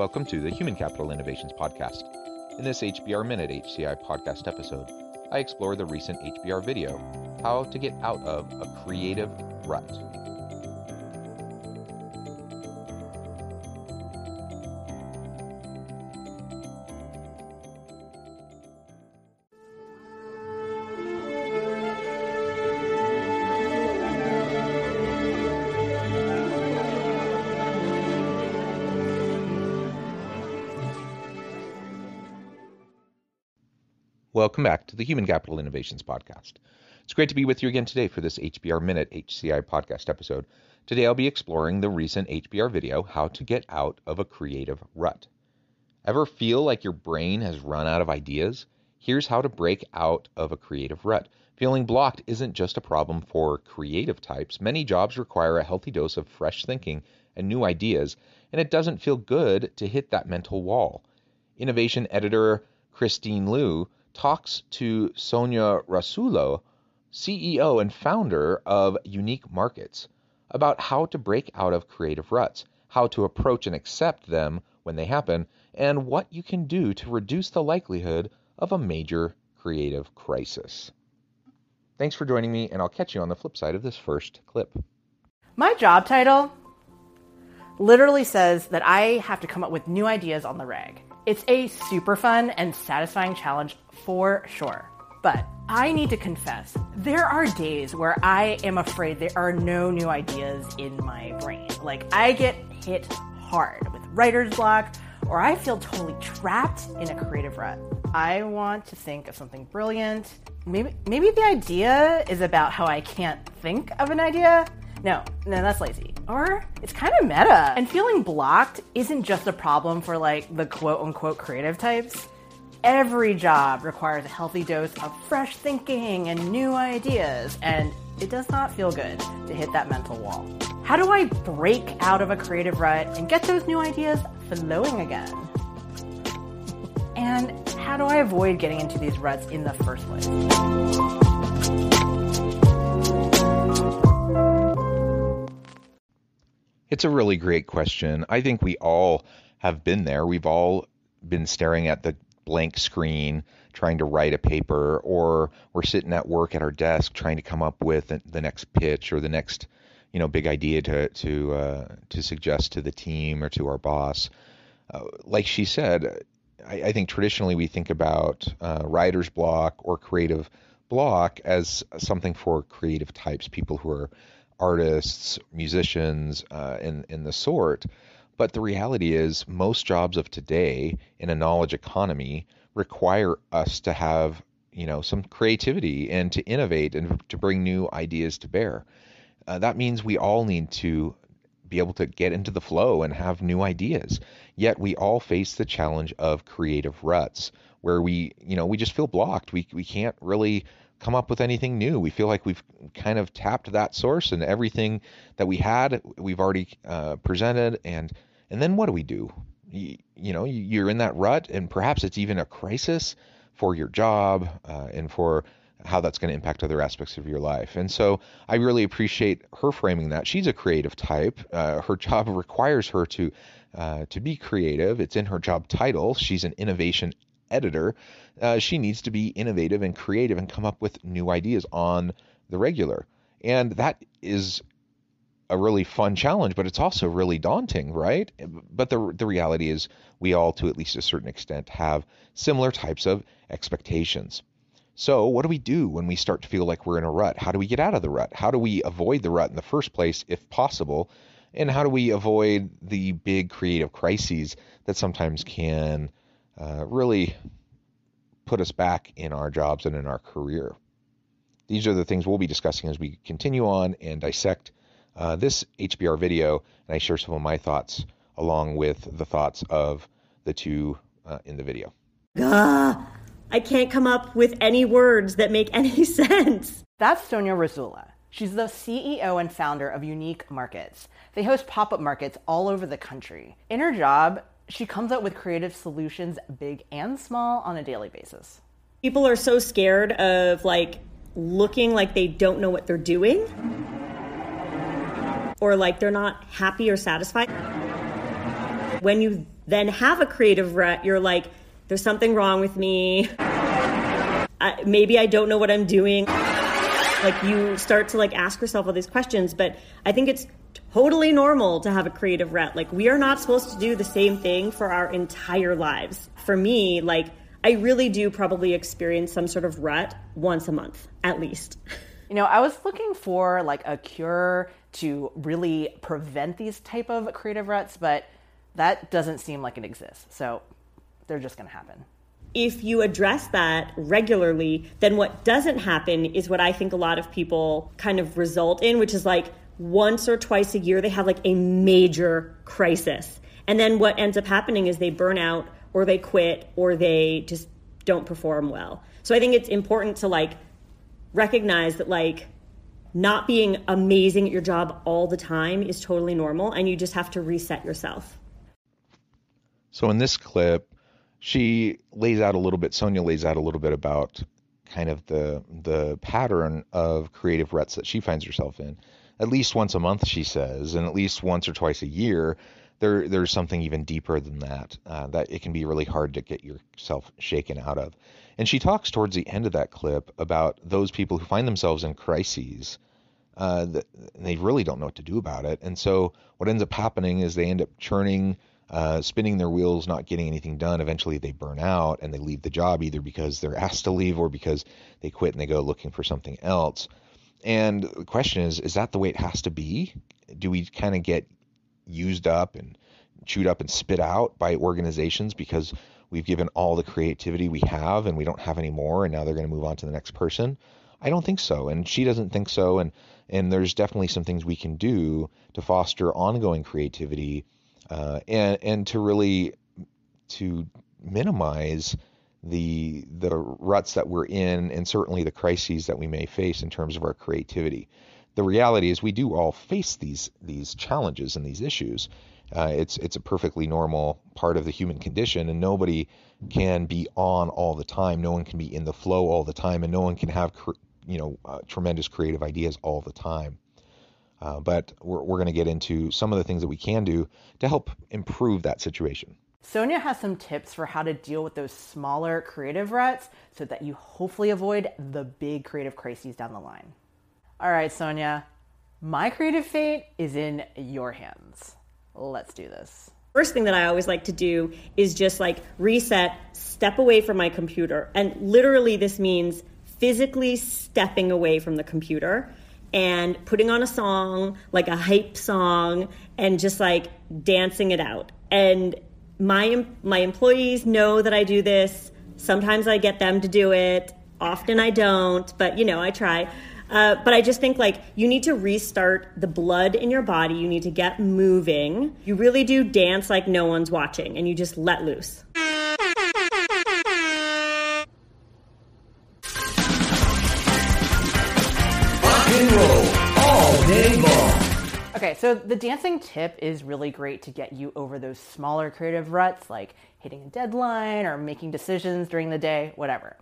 Welcome to the Human Capital Innovations Podcast. In this HBR Minute HCI podcast episode, I explore the recent HBR video, How to Get Out of a Creative Rut. Welcome back to the Human Capital Innovations Podcast. It's great to be with you again today for this HBR Minute HCI podcast episode. Today I'll be exploring the recent HBR video, How to Get Out of a Creative Rut. Ever feel like your brain has run out of ideas? Here's how to break out of a creative rut. Feeling blocked isn't just a problem for creative types. Many jobs require a healthy dose of fresh thinking and new ideas, and it doesn't feel good to hit that mental wall. Innovation editor Christine Liu talks to Sonja Rasula, CEO and founder of Unique Markets, about how to break out of creative ruts, how to approach and accept them when they happen, and what you can do to reduce the likelihood of a major creative crisis. Thanks for joining me, and I'll catch you on the flip side of this first clip. My job title literally says that I have to come up with new ideas on the reg. It's a super fun and satisfying challenge for sure. But I need to confess, there are days where I am afraid there are no new ideas in my brain. Like, I get hit hard with writer's block, or I feel totally trapped in a creative rut. I want to think of something brilliant. Maybe, maybe the idea is about how I can't think of an idea. No, no, that's lazy. Or it's kind of meta. And feeling blocked isn't just a problem for like the quote unquote creative types. Every job requires a healthy dose of fresh thinking and new ideas, and it does not feel good to hit that mental wall. How do I break out of a creative rut and get those new ideas flowing again? And how do I avoid getting into these ruts in the first place? It's a really great question. I think we all have been there. We've all been staring at the blank screen trying to write a paper, or we're sitting at work at our desk trying to come up with the next pitch or the next, you know, big idea to to uh, to suggest to the team or to our boss. Uh, like she said, I, I, think traditionally we think about uh, writer's block or creative block as something for creative types, people who are artists, musicians, uh, and, the sort. But the reality is, most jobs of today in a knowledge economy require us to have, you know, some creativity and to innovate and to bring new ideas to bear. Uh, that means we all need to be able to get into the flow and have new ideas. Yet we all face the challenge of creative ruts where we, you know, we just feel blocked. We we can't really come up with anything new. We feel like we've kind of tapped that source and everything that we had, we've already uh, presented. And and then what do we do? You, you, know, you're in that rut, and perhaps it's even a crisis for your job uh, and for how that's going to impact other aspects of your life. And so I really appreciate her framing that. She's a creative type. Uh, her job requires her to uh, to be creative. It's in her job title. She's an innovation editor, uh, she needs to be innovative and creative and come up with new ideas on the regular. And that is a really fun challenge, but it's also really daunting, right? But the the reality is we all to at least a certain extent have similar types of expectations. So, what do we do when we start to feel like we're in a rut? How do we get out of the rut? How do we avoid the rut in the first place if possible? And how do we avoid the big creative crises that sometimes can uh, really put us back in our jobs and in our career. These are the things we'll be discussing as we continue on and dissect uh, this HBR video, and I share some of my thoughts along with the thoughts of the two uh, in the video. Gah, I can't come up with any words that make any sense. That's Sonja Rasula. She's the CEO and founder of Unique Markets. They host pop up markets all over the country. In her job, she comes up with creative solutions, big and small, on a daily basis. People are so scared of like looking like they don't know what they're doing or like they're not happy or satisfied. When you then have a creative rut, you're like, there's something wrong with me. I, maybe I don't know what I'm doing. Like you start to like ask yourself all these questions, but I think it's totally normal to have a creative rut. Like we are not supposed to do the same thing for our entire lives. For me, like I really do probably experience some sort of rut once a month at least. You know, I was looking for like a cure to really prevent these type of creative ruts, but that doesn't seem like it exists. So they're just going to happen. If you address that regularly, then what doesn't happen is what I think a lot of people kind of result in, which is like once or twice a year they have like a major crisis. And then what ends up happening is they burn out or they quit or they just don't perform well. So I think it's important to like recognize that like not being amazing at your job all the time is totally normal and you just have to reset yourself. So in this clip, she lays out a little bit, Sonja lays out a little bit about kind of the the pattern of creative ruts that she finds herself in. At least once a month, she says, and at least once or twice a year, there there's something even deeper than that uh, that it can be really hard to get yourself shaken out of. And she talks towards the end of that clip about those people who find themselves in crises. Uh, they really don't know what to do about it. And so what ends up happening is they end up churning, uh, spinning their wheels, not getting anything done. Eventually they burn out and they leave the job either because they're asked to leave or because they quit and they go looking for something else. And the question is, is that the way it has to be? Do we kind of get used up and chewed up and spit out by organizations because we've given all the creativity we have and we don't have any more and now they're going to move on to the next person i don't think so and she doesn't think so and and there's definitely some things we can do to foster ongoing creativity uh, and and to really to minimize the the ruts that we're in and certainly the crises that we may face in terms of our creativity the reality is we do all face these these challenges and these issues. Uh, it's it's a perfectly normal part of the human condition, and nobody can be on all the time. No one can be in the flow all the time, and no one can have you know uh, tremendous creative ideas all the time. Uh, but we're we're going to get into some of the things that we can do to help improve that situation. Sonja has some tips for how to deal with those smaller creative ruts so that you hopefully avoid the big creative crises down the line. All right, Sonja, my creative fate is in your hands. Let's do this. First thing that I always like to do is just like reset, step away from my computer. And literally, this means physically stepping away from the computer and putting on a song, like a hype song, and just like dancing it out. And my my employees know that I do this. Sometimes I get them to do it. Often I don't, but you know, I try. Uh, but I just think like you need to restart the blood in your body. You need to get moving. You really do dance like no one's watching and you just let loose. Okay, so the dancing tip is really great to get you over those smaller creative ruts like hitting a deadline or making decisions during the day, whatever.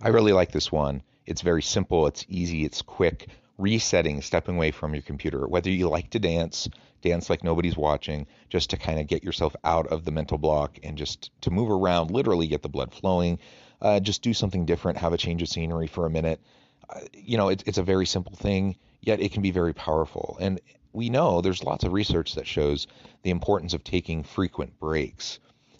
I really like this one. It's very simple, it's easy, it's quick. Resetting, stepping away from your computer, whether you like to dance, dance like nobody's watching, just to kind of get yourself out of the mental block and just to move around, literally get the blood flowing. Uh, just do something different, have a change of scenery for a minute. Uh, you know, it, it's a very simple thing, yet it can be very powerful. And we know there's lots of research that shows the importance of taking frequent breaks,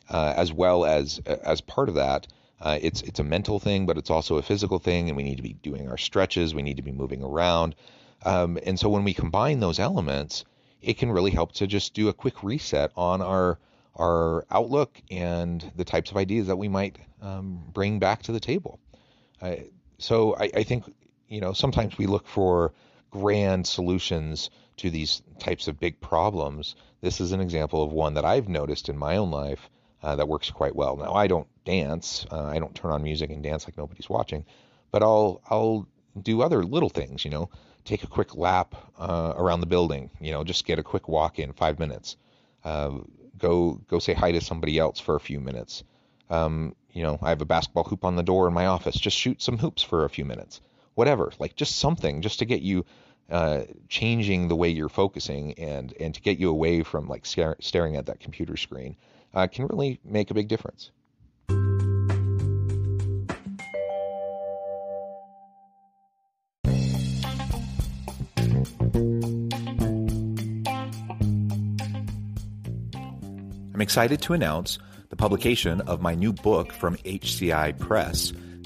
uh, as well as as part of that, uh, it's it's a mental thing, but it's also a physical thing, and we need to be doing our stretches. We need to be moving around, um, and so when we combine those elements, it can really help to just do a quick reset on our our outlook and the types of ideas that we might um, bring back to the table. Uh, so I, I, think you know sometimes we look for grand solutions to these types of big problems. This is an example of one that I've noticed in my own life uh, that works quite well. Now, I don't dance. Uh, I don't turn on music and dance like nobody's watching, but I'll I'll do other little things. You know, take a quick lap uh, around the building. You know, just get a quick walk in five minutes. Uh, go go say hi to somebody else for a few minutes. Um, you know, I have a basketball hoop on the door in my office. Just shoot some hoops for a few minutes. Whatever, like just something, just to get you uh, changing the way you're focusing and and to get you away from like staring at that computer screen uh, can really make a big difference. I'm excited to announce the publication of my new book from HCI Press,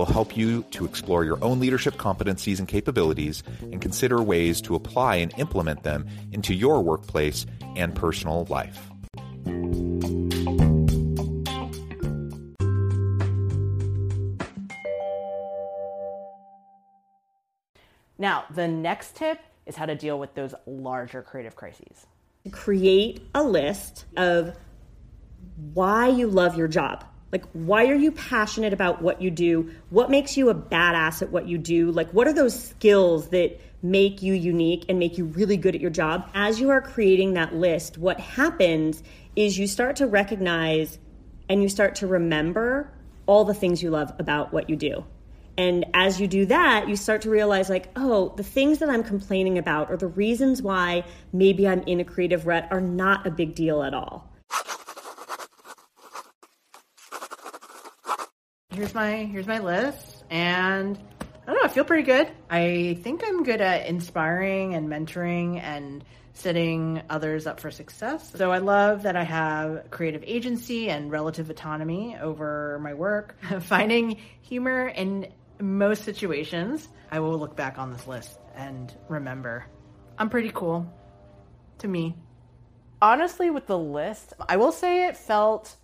will help you to explore your own leadership competencies and capabilities and consider ways to apply and implement them into your workplace and personal life. Now, the next tip is how to deal with those larger creative crises. Create a list of why you love your job. Like, why are you passionate about what you do? What makes you a badass at what you do? Like, what are those skills that make you unique and make you really good at your job? As you are creating that list, what happens is you start to recognize and you start to remember all the things you love about what you do. And as you do that, you start to realize, like, oh, the things that I'm complaining about or the reasons why maybe I'm in a creative rut are not a big deal at all. Here's my here's my list, and I don't know. I feel pretty good. I think I'm good at inspiring and mentoring and setting others up for success. So I love that I have creative agency and relative autonomy over my work. Finding humor in most situations, I will look back on this list and remember I'm pretty cool to me. Honestly, with the list, I will say it felt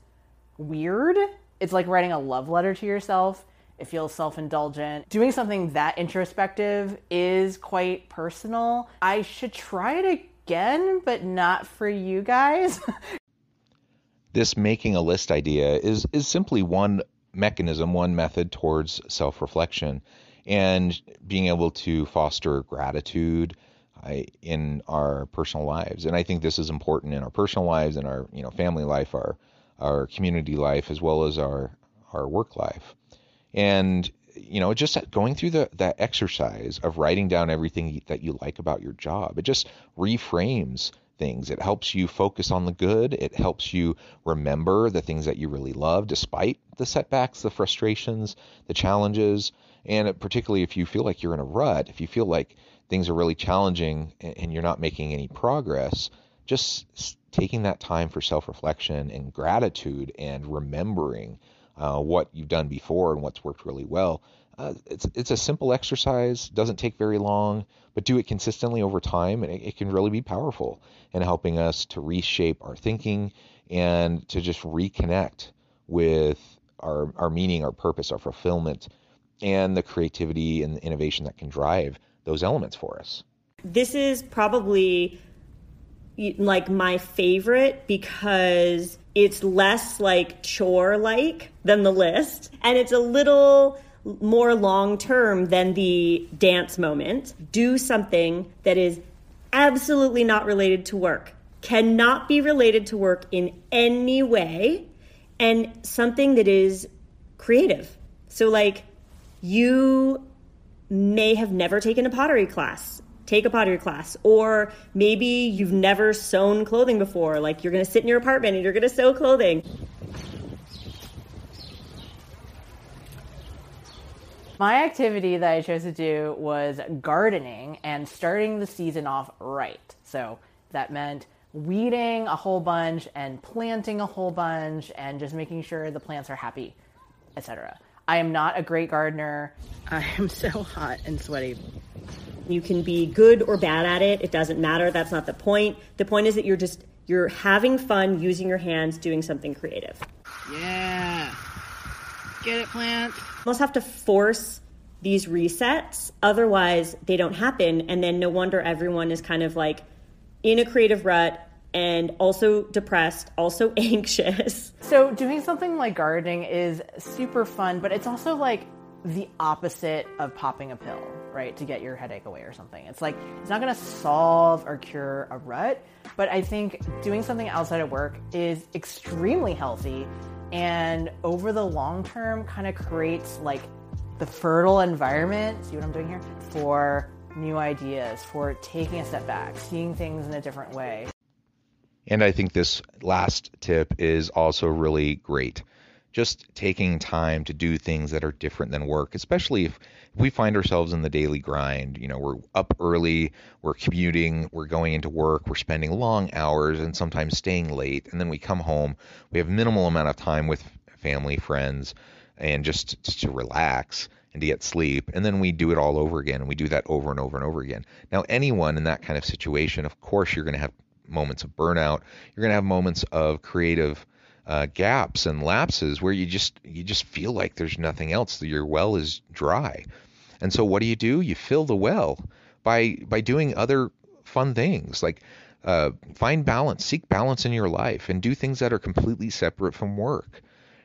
weird it's like writing a love letter to yourself. It feels self indulgent. Doing something that introspective is quite personal. I should try it again, but not for you guys. this making a list idea is, is simply one mechanism, one method towards self reflection and being able to foster gratitude in our personal lives. And I think this is important in our personal lives, in our you know family life, our our community life as well as our our work life. And you know, just going through the that exercise of writing down everything that you like about your job, it just reframes things. It helps you focus on the good. It helps you remember the things that you really love, despite the setbacks, the frustrations, the challenges. And particularly if you feel like you're in a rut, if you feel like things are really challenging and you're not making any progress, just taking that time for self reflection and gratitude and remembering uh, what you've done before and what's worked really well. Uh, it's it's a simple exercise, doesn't take very long, but do it consistently over time, and it, it can really be powerful in helping us to reshape our thinking and to just reconnect with our our meaning, our purpose, our fulfillment, and the creativity and the innovation that can drive those elements for us. This is probably like my favorite because it's less like chore like than the list and it's a little more long term than the dance moment. Do something that is absolutely not related to work. cannot be related to work in any way and something that is creative. So, like, you may have never taken a pottery class. Take a pottery class. Or maybe you've never sewn clothing before. Like, you're going to sit in your apartment and you're going to sew clothing. My activity that I chose to do was gardening and starting the season off right. So that meant weeding a whole bunch and planting a whole bunch and just making sure the plants are happy, etc. I am not a great gardener. I am so hot and sweaty. You can be good or bad at it. It doesn't matter. That's not the point. The point is that you're just you're having fun using your hands doing something creative. Yeah. Get it, plants? almost have to force these resets. Otherwise, they don't happen. And then no wonder everyone is kind of like in a creative rut and also depressed, also anxious. So, doing something like gardening is super fun, but it's also like the opposite of popping a pill, right? To get your headache away or something. It's like, it's not gonna solve or cure a rut, but I think doing something outside of work is extremely healthy and over the long term kind of creates like the fertile environment see what i'm doing here for new ideas for taking a step back seeing things in a different way and i think this last tip is also really great just taking time to do things that are different than work, especially if, we find ourselves in the daily grind. You know, we're up early, we're commuting, we're going into work, we're spending long hours and sometimes staying late, and then we come home. We have minimal amount of time with family, friends, and just, just to relax and to get sleep. And then we do it all over again, and we do that over and over and over again. Now, anyone in that kind of situation, of course, you're going to have moments of burnout. You're going to have moments of creative uh, gaps and lapses where you just you just feel like there's nothing else. Your well is dry, and so what do you do? You fill the well by by doing other fun things like uh, find balance, seek balance in your life, and do things that are completely separate from work.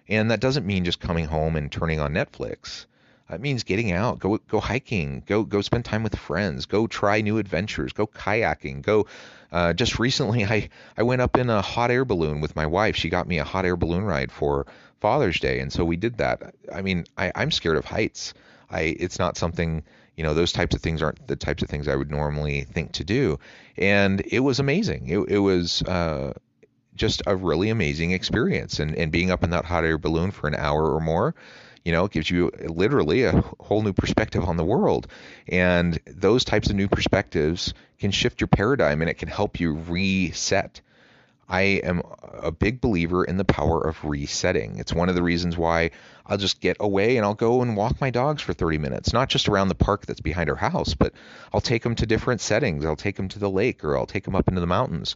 And that doesn't mean just coming home and turning on Netflix. It means getting out, go go hiking, go go spend time with friends, go try new adventures, go kayaking, go. Uh, just recently, I I went up in a hot air balloon with my wife. She got me a hot air balloon ride for Father's Day, and so we did that. I mean, I, I'm scared of heights. I it's not something you know those types of things aren't the types of things I would normally think to do, and it was amazing. It it was. Uh, just a really amazing experience and, and being up in that hot air balloon for an hour or more you know, it gives you literally a whole new perspective on the world. And those types of new perspectives can shift your paradigm and it can help you reset. I am a big believer in the power of resetting. It's one of the reasons why I'll just get away and I'll go and walk my dogs for 30 minutes, not just around the park that's behind our house, but I'll take them to different settings. I'll take them to the lake or I'll take them up into the mountains.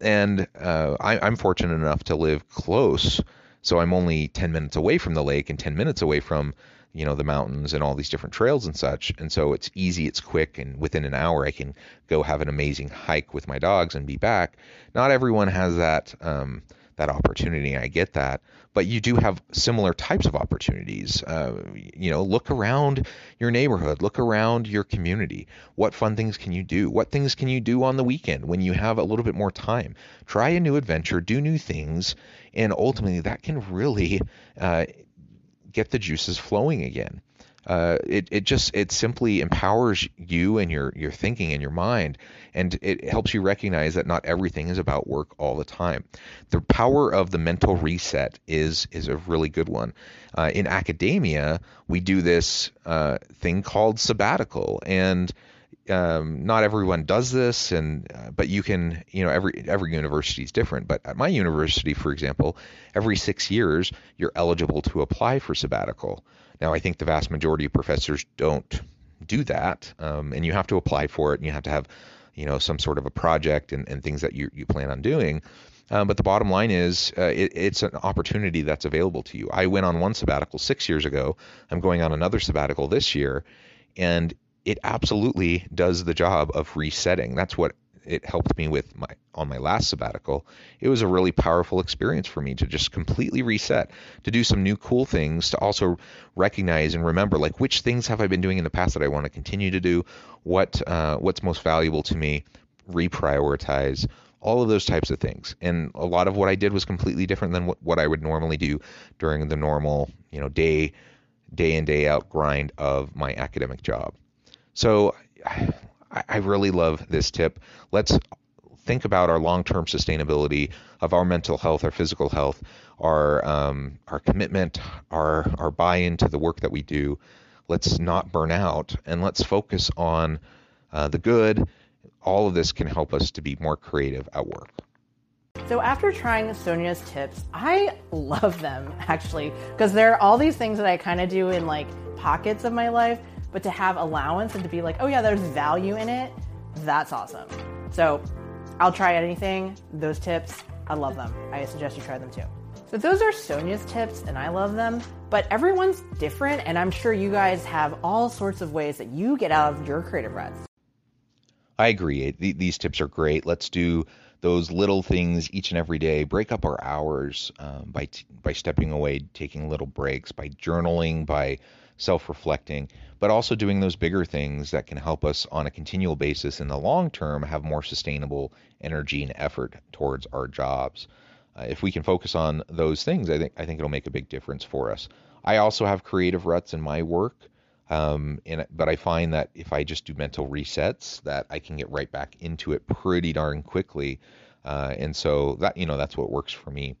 And uh, I, I'm fortunate enough to live close so I'm only 10 minutes away from the lake and 10 minutes away from, you know, the mountains and all these different trails and such. And so it's easy, it's quick, and within an hour I can go have an amazing hike with my dogs and be back. Not everyone has that um, that opportunity. I get that, but you do have similar types of opportunities. Uh, you know, look around your neighborhood, look around your community. What fun things can you do? What things can you do on the weekend when you have a little bit more time? Try a new adventure, do new things, and ultimately that can really uh, get the juices flowing again. Uh, it, it just it simply empowers you and your your thinking and your mind and it helps you recognize that not everything is about work all the time. The power of the mental reset is is a really good one. Uh, in academia we do this uh, thing called sabbatical and um, not everyone does this and uh, but you can you know every every university is different but at my university for example every six years you're eligible to apply for sabbatical now, I think the vast majority of professors don't do that, um, and you have to apply for it, and you have to have, you know, some sort of a project and, and things that you, you plan on doing. Um, but the bottom line is, uh, it, it's an opportunity that's available to you. I went on one sabbatical six years ago. I'm going on another sabbatical this year, and it absolutely does the job of resetting. That's what it helped me with my on my last sabbatical. It was a really powerful experience for me to just completely reset, to do some new cool things, to also recognize and remember like which things have I been doing in the past that I want to continue to do, what uh, what's most valuable to me, reprioritize all of those types of things. And a lot of what I did was completely different than what, what I would normally do during the normal, you know, day day in day out grind of my academic job. So I, I really love this tip. Let's think about our long-term sustainability of our mental health, our physical health, our um, our commitment, our our buy-in to the work that we do. Let's not burn out, and let's focus on uh, the good. All of this can help us to be more creative at work. So after trying Sonja's tips, I love them actually because there are all these things that I kind of do in like pockets of my life, but to have allowance and to be like, oh yeah, there's value in it, that's awesome. So I'll try anything. Those tips, I love them. I suggest you try them too. So those are Sonja's tips and I love them, but everyone's different and I'm sure you guys have all sorts of ways that you get out of your creative ruts. I agree. These tips are great. Let's do those little things each and every day. Break up our hours um, by t- by stepping away, taking little breaks, by journaling, by self-reflecting, but also doing those bigger things that can help us on a continual basis in the long term have more sustainable energy and effort towards our jobs. Uh, if we can focus on those things, I think I think it'll make a big difference for us. I also have creative ruts in my work, um, and, but I find that if I just do mental resets, that I can get right back into it pretty darn quickly, uh, and so that you know that's what works for me.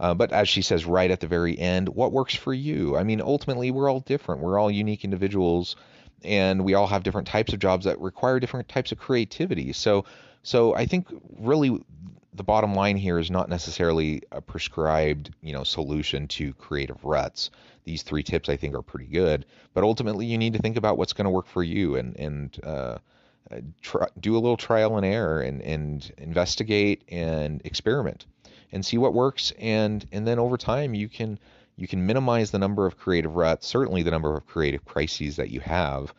Uh, but as she says right at the very end, what works for you? I mean, ultimately, we're all different. We're all unique individuals, and we all have different types of jobs that require different types of creativity. So, so I think really the bottom line here is not necessarily a prescribed, you know, solution to creative ruts. These three tips I think are pretty good, but ultimately you need to think about what's going to work for you and and uh, try, do a little trial and error and and investigate and experiment and see what works and and then over time you can you can minimize the number of creative ruts, certainly the number of creative crises that you have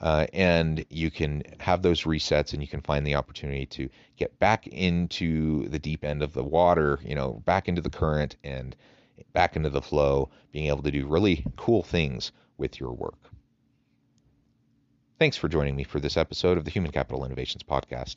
uh, and you can have those resets and you can find the opportunity to get back into the deep end of the water, you know, back into the current and back into the flow, being able to do really cool things with your work. Thanks for joining me for this episode of the Human Capital Innovations Podcast.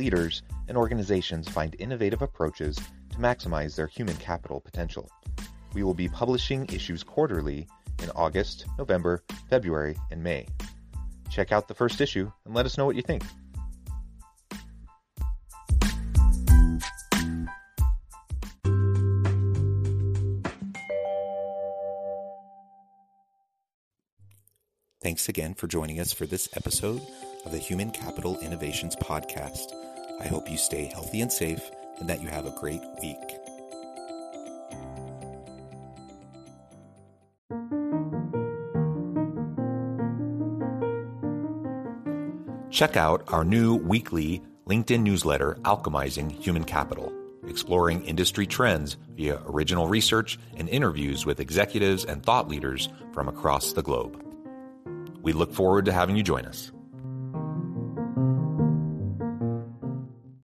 leaders, and organizations find innovative approaches to maximize their human capital potential. We will be publishing issues quarterly in August, November, February, and May. Check out the first issue and let us know what you think. Thanks again for joining us for this episode of the Human Capital Innovations Podcast. I hope you stay healthy and safe and that you have a great week. Check out our new weekly LinkedIn newsletter, Alchemizing Human Capital, exploring industry trends via original research and interviews with executives and thought leaders from across the globe. We look forward to having you join us.